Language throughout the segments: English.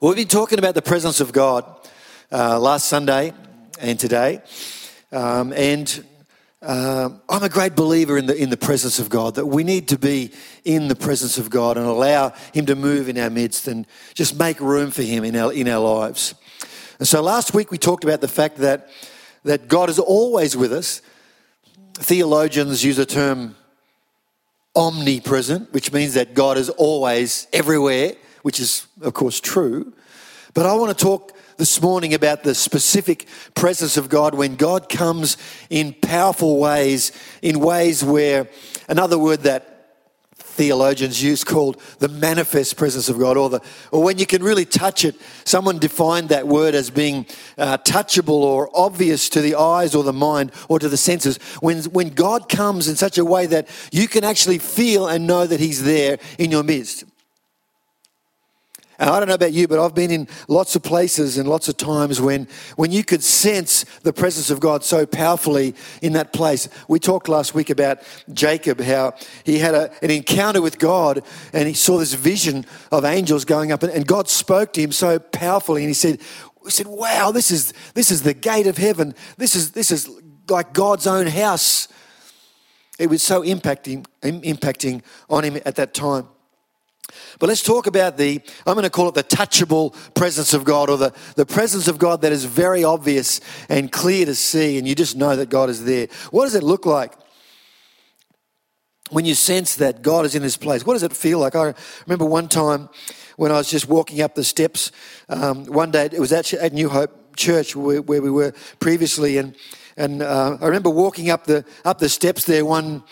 We've been talking about the presence of God uh, last Sunday and today. Um, and uh, I'm a great believer in the, in the presence of God, that we need to be in the presence of God and allow Him to move in our midst and just make room for Him in our, in our lives. And so last week we talked about the fact that, that God is always with us. Theologians use the term omnipresent, which means that God is always everywhere, which is, of course, true. But I want to talk this morning about the specific presence of God when God comes in powerful ways, in ways where, another word that theologians use called the manifest presence of God, or the or when you can really touch it. Someone defined that word as being uh, touchable or obvious to the eyes or the mind or to the senses. When when God comes in such a way that you can actually feel and know that He's there in your midst. And I don't know about you, but I've been in lots of places and lots of times when, when you could sense the presence of God so powerfully in that place. We talked last week about Jacob, how he had a, an encounter with God and he saw this vision of angels going up, and, and God spoke to him so powerfully, and he said, we said, wow, this is, this is the gate of heaven. This is, this is like God's own house. It was so impacting, impacting on him at that time. But let's talk about the, I'm going to call it the touchable presence of God or the, the presence of God that is very obvious and clear to see, and you just know that God is there. What does it look like? When you sense that God is in this place, what does it feel like? I remember one time when I was just walking up the steps, um, one day it was actually at New Hope Church where, where we were previously, and, and uh, I remember walking up the, up the steps there one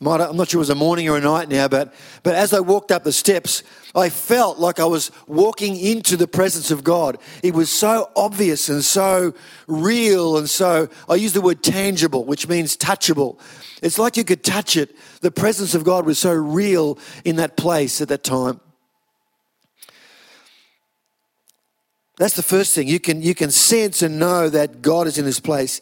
I'm not sure it was a morning or a night now, but, but as I walked up the steps, I felt like I was walking into the presence of God. It was so obvious and so real, and so I use the word tangible, which means touchable. It's like you could touch it. The presence of God was so real in that place at that time. That's the first thing. You can, you can sense and know that God is in this place.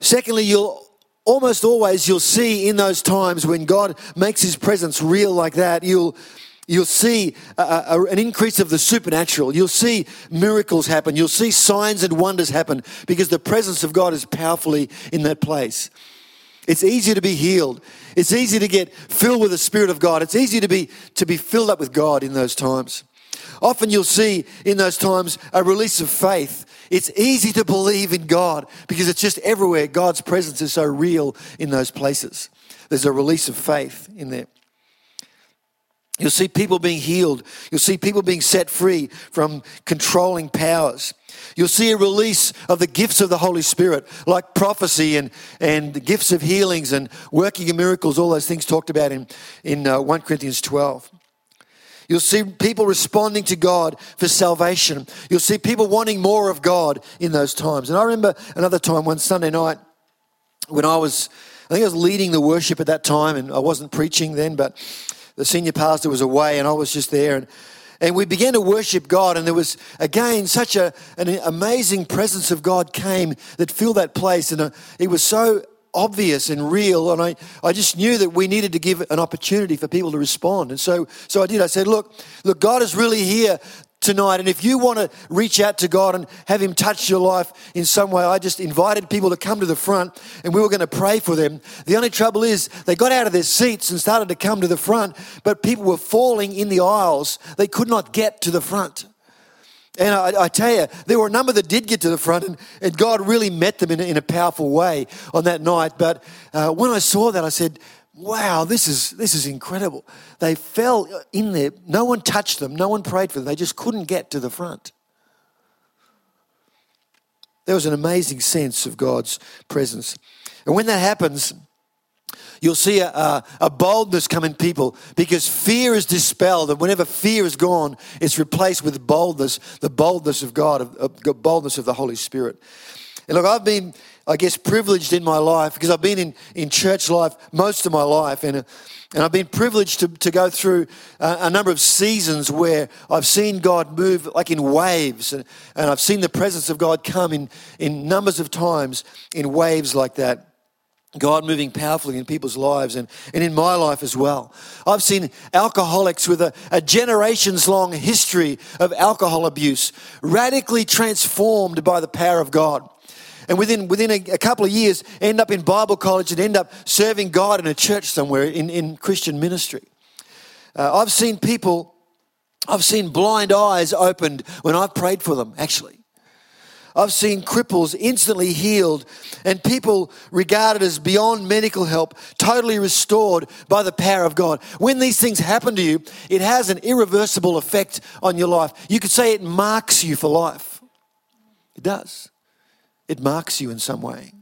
Secondly, you'll almost always you'll see in those times when God makes his presence real like that, you'll you'll see a, a, an increase of the supernatural. You'll see miracles happen. You'll see signs and wonders happen because the presence of God is powerfully in that place. It's easy to be healed. It's easy to get filled with the Spirit of God. It's easy to be to be filled up with God in those times. Often you'll see in those times a release of faith it's easy to believe in God because it's just everywhere. God's presence is so real in those places. There's a release of faith in there. You'll see people being healed. You'll see people being set free from controlling powers. You'll see a release of the gifts of the Holy Spirit, like prophecy and, and gifts of healings and working of miracles, all those things talked about in, in uh, 1 Corinthians 12. You'll see people responding to God for salvation. You'll see people wanting more of God in those times. And I remember another time, one Sunday night, when I was, I think I was leading the worship at that time, and I wasn't preaching then, but the senior pastor was away, and I was just there. And and we began to worship God, and there was again such a, an amazing presence of God came that filled that place, and uh, it was so obvious and real. And I, I just knew that we needed to give an opportunity for people to respond. And so, so I did. I said, look, look, God is really here tonight. And if you want to reach out to God and have Him touch your life in some way, I just invited people to come to the front and we were going to pray for them. The only trouble is they got out of their seats and started to come to the front, but people were falling in the aisles. They could not get to the front. And I, I, tell you, there were a number that did get to the front, and, and God really met them in, in a powerful way on that night. But uh, when I saw that, I said, wow, this is, this is incredible. They fell in there. No one touched them, no one prayed for them. They just couldn't get to the front. There was an amazing sense of God's presence. And when that happens, You'll see a, a, a, boldness come in people because fear is dispelled. And whenever fear is gone, it's replaced with boldness, the boldness of God, of, boldness of the Holy Spirit. And look, I've been, I guess, privileged in my life because I've been in, in church life most of my life. And, uh, and I've been privileged to, to go through a, a number of seasons where I've seen God move like in waves. And, and I've seen the presence of God come in, in numbers of times in waves like that. God moving powerfully in people's lives and, and in my life as well. I've seen alcoholics with a, a generations long history of alcohol abuse radically transformed by the power of God. And within, within a, a, couple of years, end up in Bible college and end up serving God in a church somewhere in, in Christian ministry. Uh, I've seen people, I've seen blind eyes opened when I've prayed for them, actually. I've seen cripples instantly healed and people regarded as beyond medical help, totally restored by the power of God. When these things happen to you, it has an irreversible effect on your life. You could say it marks you for life. It does, it marks you in some way.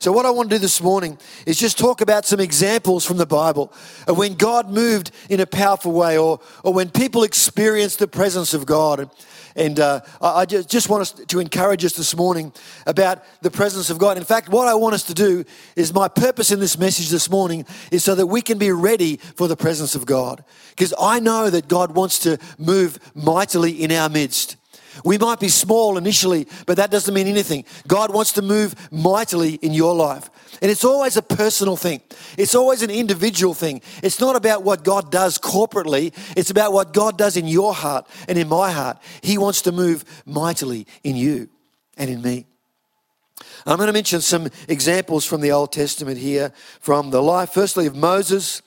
So, what I want to do this morning is just talk about some examples from the Bible of when God moved in a powerful way or, or when people experienced the presence of God. And uh, I just, just want us to encourage us this morning about the presence of God. In fact, what I want us to do is my purpose in this message this morning is so that we can be ready for the presence of God. Because I know that God wants to move mightily in our midst. We might be small initially, but that doesn't mean anything. God wants to move mightily in your life. And it's always a personal thing, it's always an individual thing. It's not about what God does corporately, it's about what God does in your heart and in my heart. He wants to move mightily in you and in me. I'm going to mention some examples from the Old Testament here from the life, firstly, of Moses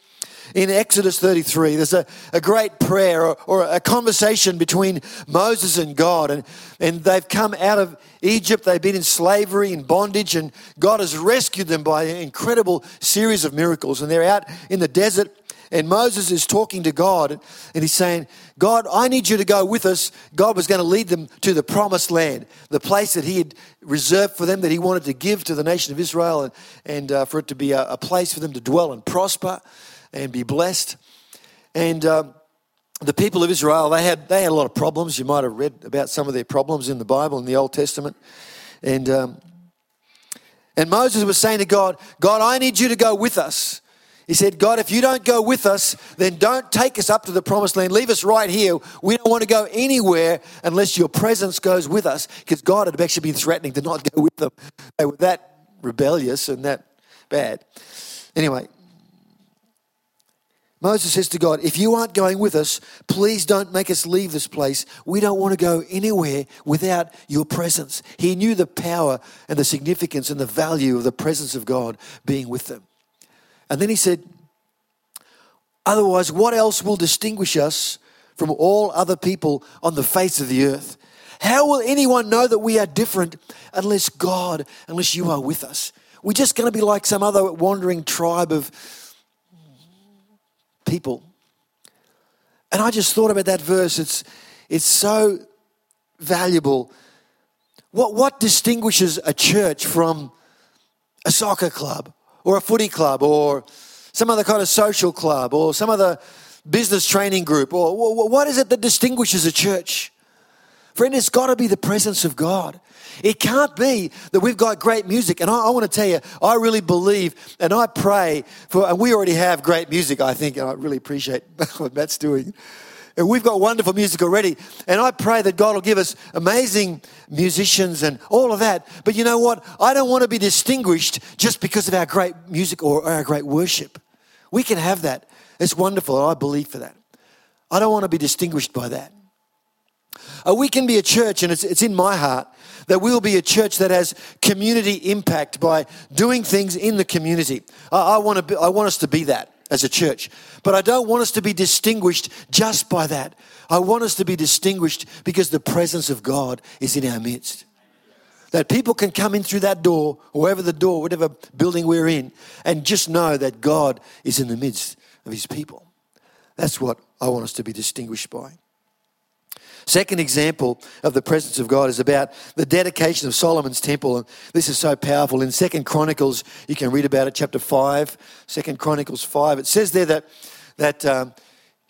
in Exodus 33, there's a, a great prayer or, or a conversation between Moses and God. And, and they've come out of Egypt, they've been in slavery, in bondage, and God has rescued them by an incredible series of miracles. And they're out in the desert and Moses is talking to God and he's saying, God, I need you to go with us. God was going to lead them to the promised land, the place that he had reserved for them, that he wanted to give to the nation of Israel, and, and uh, for it to be a, a, place for them to dwell and prosper and be blessed. And um, the people of Israel, they had, they had a lot of problems. You might have read about some of their problems in the Bible, in the Old Testament. And, um, and Moses was saying to God, God, I need you to go with us. He said, God, if you don't go with us, then don't take us up to the promised land. Leave us right here. We don't want to go anywhere unless your presence goes with us. Because God had actually been threatening to not go with them. They were that rebellious and that bad. Anyway, Moses says to God, If you aren't going with us, please don't make us leave this place. We don't want to go anywhere without your presence. He knew the power and the significance and the value of the presence of God being with them. And then he said, Otherwise, what else will distinguish us from all other people on the face of the earth? How will anyone know that we are different unless God, unless you are with us? We're just going to be like some other wandering tribe of people. And I just thought about that verse. It's, it's so valuable. What, what distinguishes a church from a soccer club or a footy club or some other kind of social club or some other business training group? Or what is it that distinguishes a church? Friend, it's got to be the presence of God. It can't be that we've got great music. And I, I, want to tell you, I really believe and I pray for, and we already have great music, I think, and I really appreciate what Matt's doing. And we've got wonderful music already. And I pray that God will give us amazing musicians and all of that. But you know what? I don't want to be distinguished just because of our great music or our great worship. We can have that. It's wonderful. I believe for that. I don't want to be distinguished by that. Uh, we can be a church, and it's, it's in my heart that we'll be a church that has community impact by doing things in the community. I, I, want, to I want us to be that as a church, but I don't want us to be distinguished just by that. I want us to be distinguished because the presence of God is in our midst. That people can come in through that door, wherever the door, whatever building we're in, and just know that God is in the midst of his people. That's what I want us to be distinguished by. Second example of the presence of God is about the dedication of Solomon's temple. And this is so powerful. In Second Chronicles, you can read about it, chapter 5, Second Chronicles 5. It says there that, that um,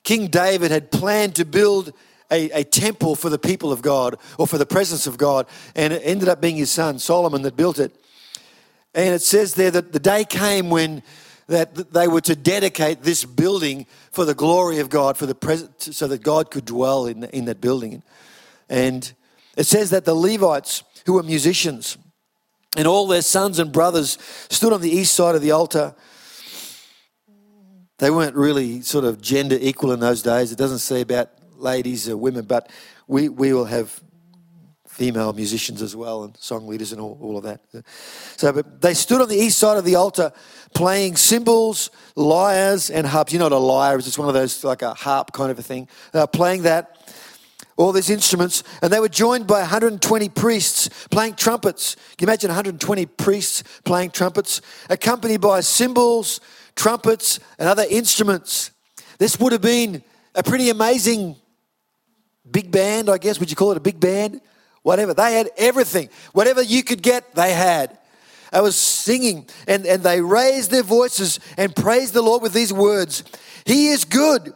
King David had planned to build a, a, temple for the people of God or for the presence of God. And it ended up being his son, Solomon, that built it. And it says there that the day came when that they were to dedicate this building for the glory of God, for the present, so that God could dwell in, in that building. And it says that the Levites, who were musicians, and all their sons and brothers stood on the east side of the altar. They weren't really sort of gender equal in those days. It doesn't say about ladies or women, but we, we will have female musicians as well and song leaders and all, all of that. So, but they stood on the east side of the altar playing cymbals, lyres, and harps. You know what a lyre is? It's one of those, like a harp kind of a thing. They were playing that all these instruments, and they were joined by 120 priests playing trumpets. Can you imagine 120 priests playing trumpets, accompanied by cymbals, trumpets, and other instruments? This would have been a pretty amazing big band, I guess. Would you call it a big band? Whatever. They had everything. Whatever you could get, they had. I was singing, and, and they raised their voices and praised the Lord with these words He is good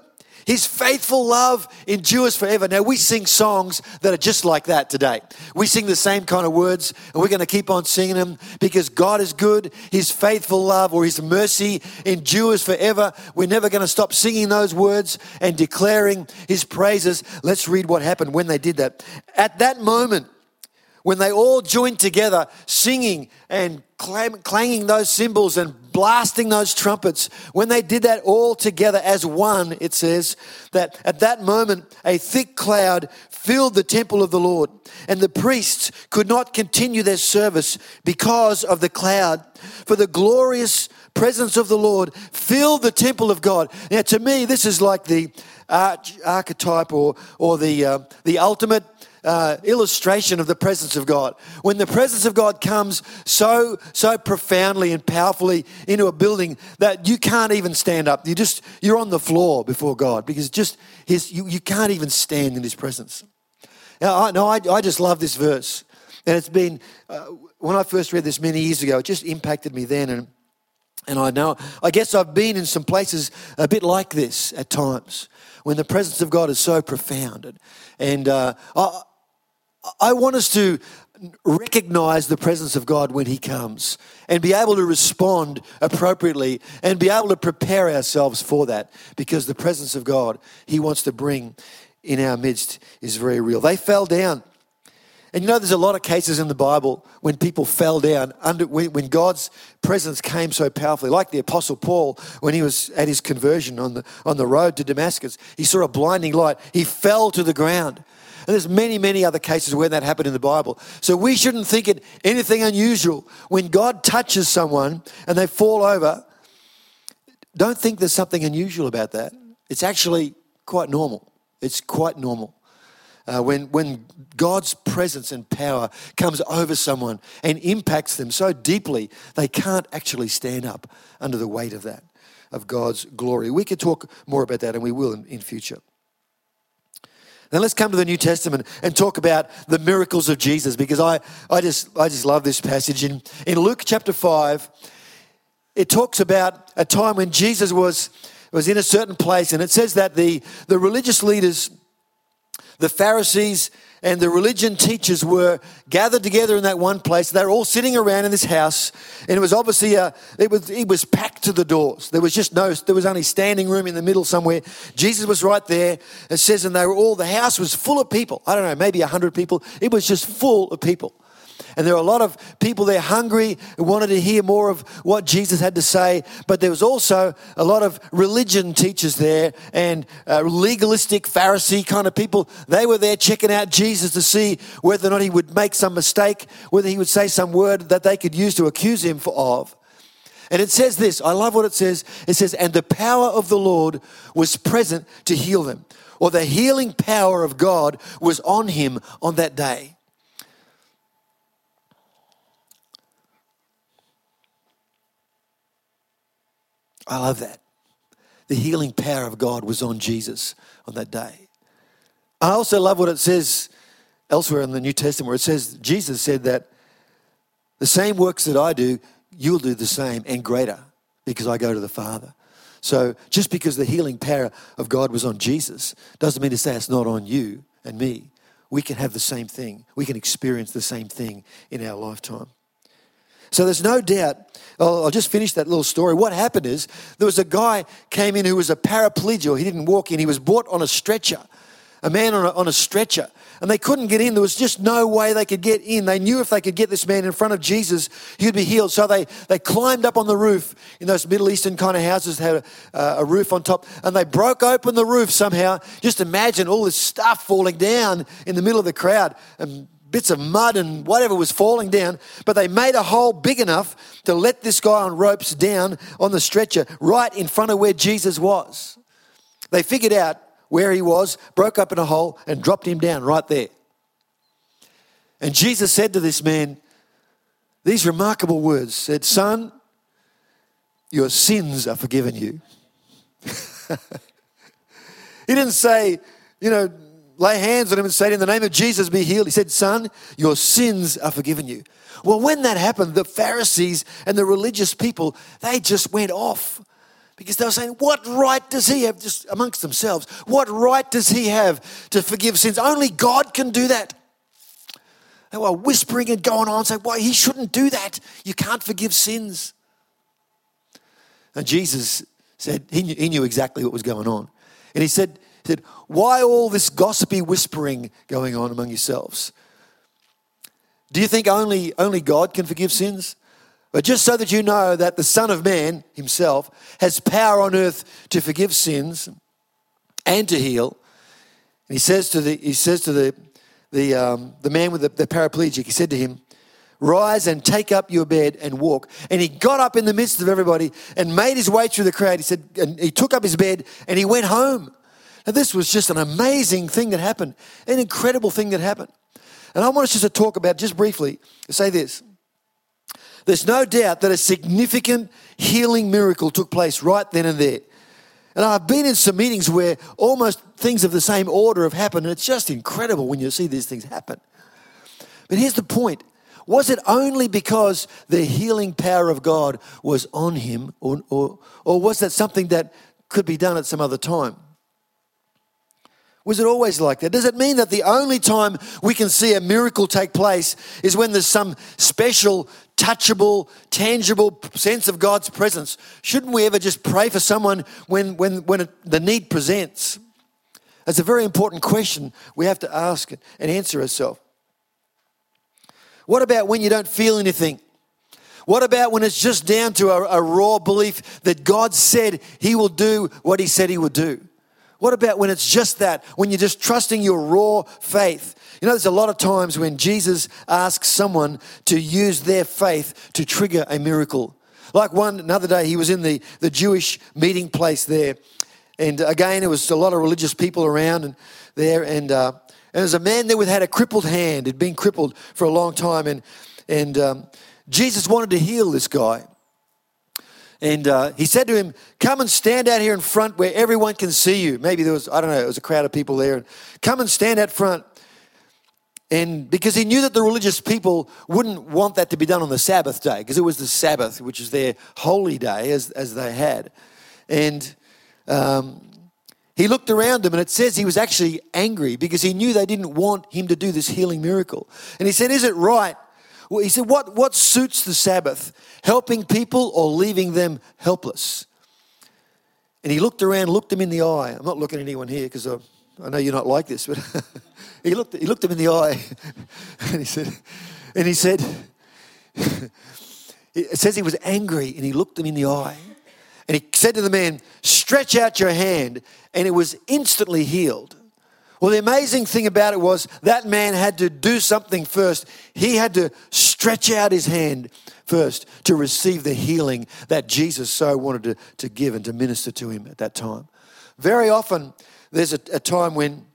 his faithful love endures forever. Now, we sing songs that are just like that today. We sing the same kind of words, and we're going to keep on singing them because God is good. His faithful love or His mercy endures forever. We're never going to stop singing those words and declaring His praises. Let's read what happened when they did that. At that moment, when they all joined together, singing and clanging those cymbals and blasting those trumpets, when they did that all together as one, it says that at that moment a thick cloud filled the temple of the Lord, and the priests could not continue their service because of the cloud. For the glorious presence of the Lord filled the temple of God. Now, to me, this is like the arch- archetype or, or the, uh, the ultimate uh, illustration of the presence of God. When the presence of God comes so so profoundly and powerfully into a building that you can't even stand up. You just you're on the floor before God because just his you, you can't even stand in His presence. Now, I, no, I, I just love this verse, and it's been uh, when I first read this many years ago. It just impacted me then, and and I know I guess I've been in some places a bit like this at times when the presence of God is so profound. And, and uh, I, I want us to recognize the presence of God when He comes and be able to respond appropriately and be able to prepare ourselves for that because the presence of God He wants to bring in our midst is very real. They fell down. And you know, there's a lot of cases in the Bible when people fell down under when God's presence came so powerfully, like the Apostle Paul when he was at his conversion on the on the road to Damascus. He saw a blinding light. He fell to the ground. And there's many, many other cases where that happened in the Bible. So we shouldn't think it anything unusual. When God touches someone and they fall over, don't think there's something unusual about that. It's actually quite normal. It's quite normal. Uh, when, when God's presence and power comes over someone and impacts them so deeply, they can't actually stand up under the weight of that, of God's glory. We could talk more about that, and we will in, in future. Then let's come to the New Testament and talk about the miracles of Jesus because I, I, just, I just love this passage. In, in Luke chapter 5, it talks about a time when Jesus was, was in a certain place, and it says that the, the religious leaders, the Pharisees, and the religion teachers were gathered together in that one place. They were all sitting around in this house, and it was obviously a, it was it was packed to the doors. There was just no, there was only standing room in the middle somewhere. Jesus was right there. It says, and they were all the house was full of people. I don't know, maybe hundred people. It was just full of people. And there were a lot of people there hungry who wanted to hear more of what Jesus had to say. But there was also a lot of religion teachers there and uh, legalistic Pharisee kind of people. They were there checking out Jesus to see whether or not he would make some mistake, whether he would say some word that they could use to accuse him of. And it says this I love what it says. It says, And the power of the Lord was present to heal them, or the healing power of God was on him on that day. I love that. The healing power of God was on Jesus on that day. I also love what it says elsewhere in the New Testament where it says, Jesus said that the same works that I do, you'll do the same and greater because I go to the Father. So just because the healing power of God was on Jesus doesn't mean to say it's not on you and me. We can have the same thing. We can experience the same thing in our lifetime. So there's no doubt. I'll just finish that little story. What happened is there was a guy came in who was a paraplegic. He didn't walk in. He was brought on a stretcher a man on a, on a stretcher, and they couldn't get in. There was just no way they could get in. They knew if they could get this man in front of Jesus, he'd be healed. So they, they climbed up on the roof in those Middle Eastern kind of houses had a, a roof on top, and they broke open the roof somehow. Just imagine all this stuff falling down in the middle of the crowd. And bits of mud and whatever was falling down, but they made a hole big enough to let this guy on ropes down on the stretcher right in front of where Jesus was. They figured out where he was, broke up in a hole, and dropped him down right there. And Jesus said to this man these remarkable words said, Son, your sins are forgiven you. he didn't say, you know, lay hands on him and say, In the name of Jesus, be healed. He said, Son, your sins are forgiven you. Well, when that happened, the Pharisees and the religious people, they just went off because they were saying, What right does he have, just amongst themselves, what right does he have to forgive sins? Only God can do that. They were whispering and going on, saying, Why, he shouldn't do that. You can't forgive sins. And Jesus said, he knew, he knew exactly what was going on. And he said, Why all this gossipy whispering going on among yourselves? Do you think only, only God can forgive sins? But just so that you know that the Son of Man himself has power on earth to forgive sins and to heal. And he says to the, he says to the, the, um, the man with the, the paraplegic, he said to him, Rise and take up your bed and walk. And he got up in the midst of everybody and made his way through the crowd. He said, and he took up his bed and he went home. Now, this was just an amazing thing that happened, an incredible thing that happened. And I want us just to talk about, just briefly, say this there's no doubt that a significant healing miracle took place right then and there. And I've been in some meetings where almost things of the same order have happened, and it's just incredible when you see these things happen. But here's the point was it only because the healing power of God was on him, or, or, or was that something that could be done at some other time? Was it always like that? Does it mean that the only time we can see a miracle take place is when there's some special, touchable, tangible sense of God's presence? Shouldn't we ever just pray for someone when, when, when it, the need presents? That's a very important question we have to ask and answer ourselves. What about when you don't feel anything? What about when it's just down to a, a raw belief that God said He will do what He said He would do? What about when it's just that, when you're just trusting your raw faith? You know, there's a lot of times when Jesus asks someone to use their faith to trigger a miracle. Like one another day, he was in the, the Jewish meeting place there. And again, there was a lot of religious people around and there. And, uh, and there's a man there with had a crippled hand, had been crippled for a long time. And, and um, Jesus wanted to heal this guy. And uh, he said to him, Come and stand out here in front where everyone can see you. Maybe there was, I don't know, it was a crowd of people there. Come and stand out front. And because he knew that the religious people wouldn't want that to be done on the Sabbath day, because it was the Sabbath, which is their holy day, as, as they had. And um, he looked around him, and it says he was actually angry because he knew they didn't want him to do this healing miracle. And he said, Is it right he said, what, what suits the Sabbath? Helping people or leaving them helpless? And he looked around, looked him in the eye. I'm not looking at anyone here because I, uh, I know you're not like this, but he looked he looked him in the eye, and he said, and he said, it says he was angry, and he looked him in the eye, and he said to the man, "Stretch out your hand," and it was instantly healed. Well, the amazing thing about it was that man had to do something first. He had to stretch out his hand first to receive the healing that Jesus so wanted to, to give and to minister to him at that time. Very often, there's a, a time when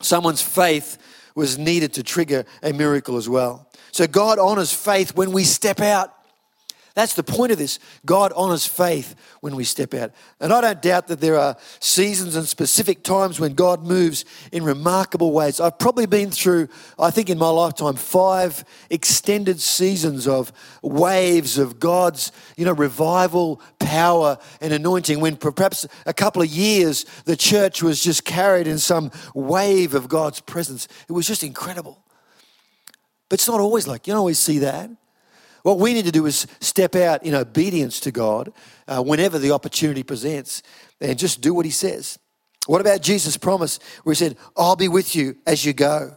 someone's faith was needed to trigger a miracle as well. So God honors faith when we step out. That's the point of this. God honors faith when we step out. And I don't doubt that there are seasons and specific times when God moves in remarkable ways. I've probably been through, I think in my lifetime, five extended seasons of waves of God's, you know, revival, power, and anointing when perhaps a couple of years the church was just carried in some wave of God's presence. It was just incredible. But it's not always like, you don't always see that. What we need to do is step out in obedience to God uh, whenever the opportunity presents and just do what He says. What about Jesus' promise where he said, I'll be with you as you go?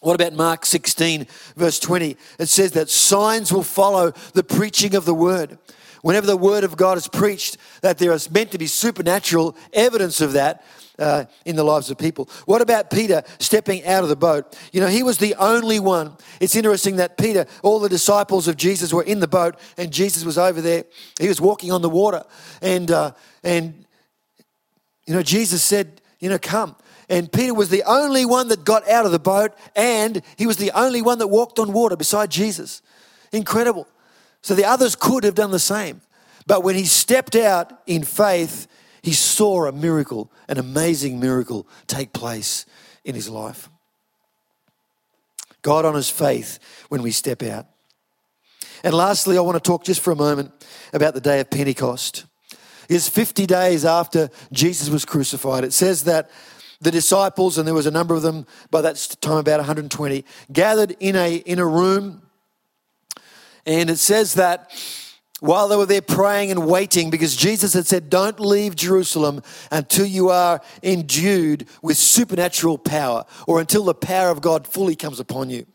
What about Mark 16, verse 20? It says that signs will follow the preaching of the word. Whenever the word of God is preached, that there is meant to be supernatural evidence of that uh, in the lives of people. What about Peter stepping out of the boat? You know, he was the only one. It's interesting that Peter, all the disciples of Jesus were in the boat, and Jesus was over there. He was walking on the water, and uh, and you know, Jesus said, you know, come. And Peter was the only one that got out of the boat, and he was the only one that walked on water beside Jesus. Incredible. So the others could have done the same. But when he stepped out in faith, he saw a miracle, an amazing miracle take place in his life. God honors faith when we step out. And lastly, I want to talk just for a moment about the day of Pentecost. It's 50 days after Jesus was crucified. It says that the disciples, and there was a number of them by that time, about 120, gathered in a, in a room. And it says that while they were there praying and waiting, because Jesus had said, Don't leave Jerusalem until you are endued with supernatural power, or until the power of God fully comes upon you.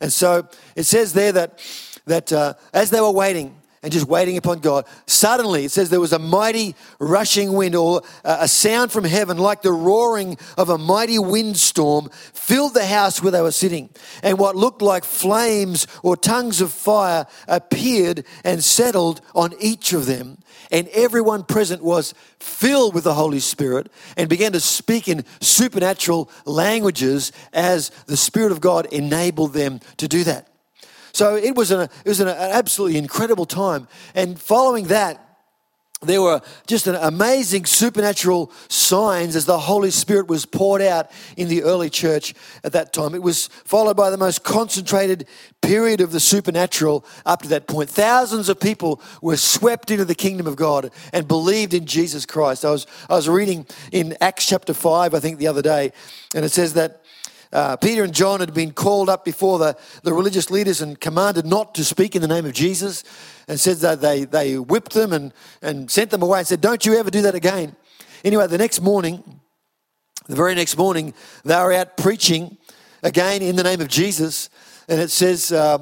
And so it says there that, that uh, as they were waiting, and just waiting upon God. Suddenly, it says there was a mighty rushing wind or uh, a sound from heaven like the roaring of a mighty windstorm filled the house where they were sitting. And what looked like flames or tongues of fire appeared and settled on each of them. And everyone present was filled with the Holy Spirit and began to speak in supernatural languages as the Spirit of God enabled them to do that. So it was, an, it was an, absolutely incredible time. And following that, there were just an amazing supernatural signs as the Holy Spirit was poured out in the early church at that time. It was followed by the most concentrated period of the supernatural up to that point. Thousands of people were swept into the kingdom of God and believed in Jesus Christ. I was, I was reading in Acts chapter 5, I think, the other day, and it says that uh, Peter and John had been called up before the, the religious leaders and commanded not to speak in the name of Jesus and said that they, they whipped them and, and sent them away and said, Don't you ever do that again. Anyway, the next morning, the very next morning, they were out preaching again in the name of Jesus. And it says, uh,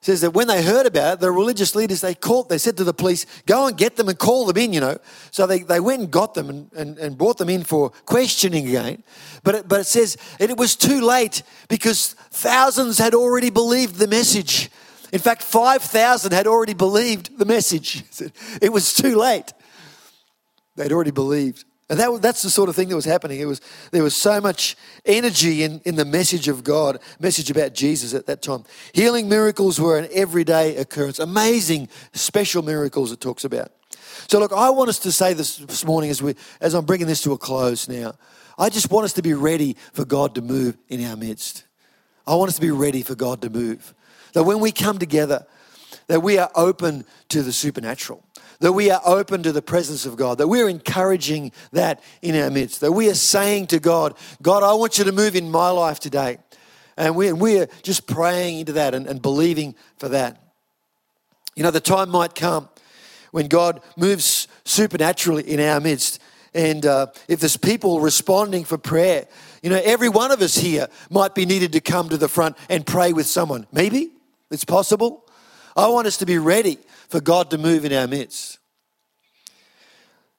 says that when they heard about it, the religious leaders, they called, they said to the police, go and get them and call them in, you know. So they, they went and got them and, and, and brought them in for questioning again. But it, but it says, it was too late because thousands had already believed the message. In fact, 5,000 had already believed the message. It was too late. They'd already believed. And that, that's the sort of thing that was happening. It was, there was so much energy in, in the message of God, message about Jesus at that time. Healing miracles were an everyday occurrence. Amazing, special miracles it talks about. So, look, I want us to say this this morning as, we, as I'm bringing this to a close now. I just want us to be ready for God to move in our midst. I want us to be ready for God to move. That when we come together, that we are open to the supernatural that we are open to the presence of God, that we're encouraging that in our midst, that we are saying to God, God, I want you to move in my life today. And we're, just praying into that and, and believing for that. You know, the time might come when God moves supernaturally in our midst. And uh, if there's people responding for prayer, you know, every one of us here might be needed to come to the front and pray with someone. Maybe it's possible. I want us to be ready for God to move in our midst.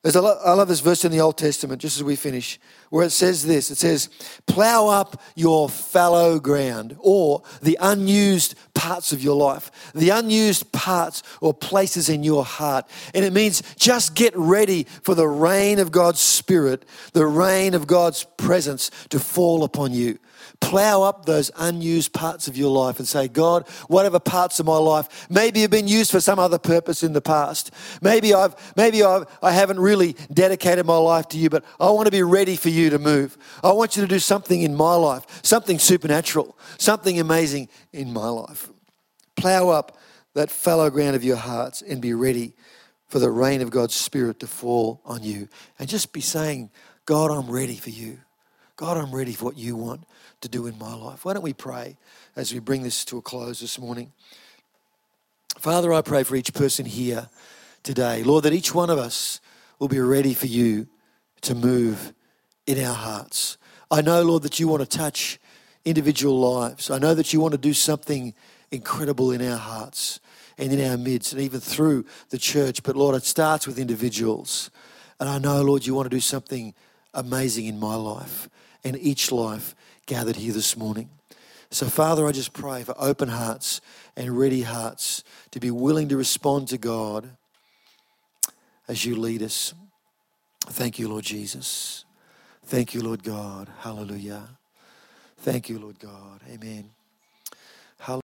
There's a lot, I love this verse in the Old Testament, just as we finish, where it says this it says, Plow up your fallow ground, or the unused parts of your life, the unused parts or places in your heart. And it means just get ready for the rain of God's Spirit, the rain of God's presence to fall upon you plow up those unused parts of your life and say, God, whatever parts of my life maybe have been used for some other purpose in the past. Maybe I've maybe I've, I haven't really dedicated my life to you, but I want to be ready for you to move. I want you to do something in my life, something supernatural, something amazing in my life. Plow up that fallow ground of your hearts and be ready for the rain of God's Spirit to fall on you. And just be saying, God, I'm ready for you. God, I'm ready for what you want to do in my life. Why don't we pray as we bring this to a close this morning? Father, I pray for each person here today, Lord, that each one of us will be ready for you to move in our hearts. I know, Lord, that you want to touch individual lives. I know that you want to do something incredible in our hearts and in our midst and even through the church. But Lord, it starts with individuals. And I know, Lord, you want to do something amazing in my life and each life gathered here this morning. So, Father, I just pray for open hearts and ready hearts to be willing to respond to God as you lead us. Thank you, Lord Jesus. Thank you, Lord God. Hallelujah. Thank you, Lord God. Amen.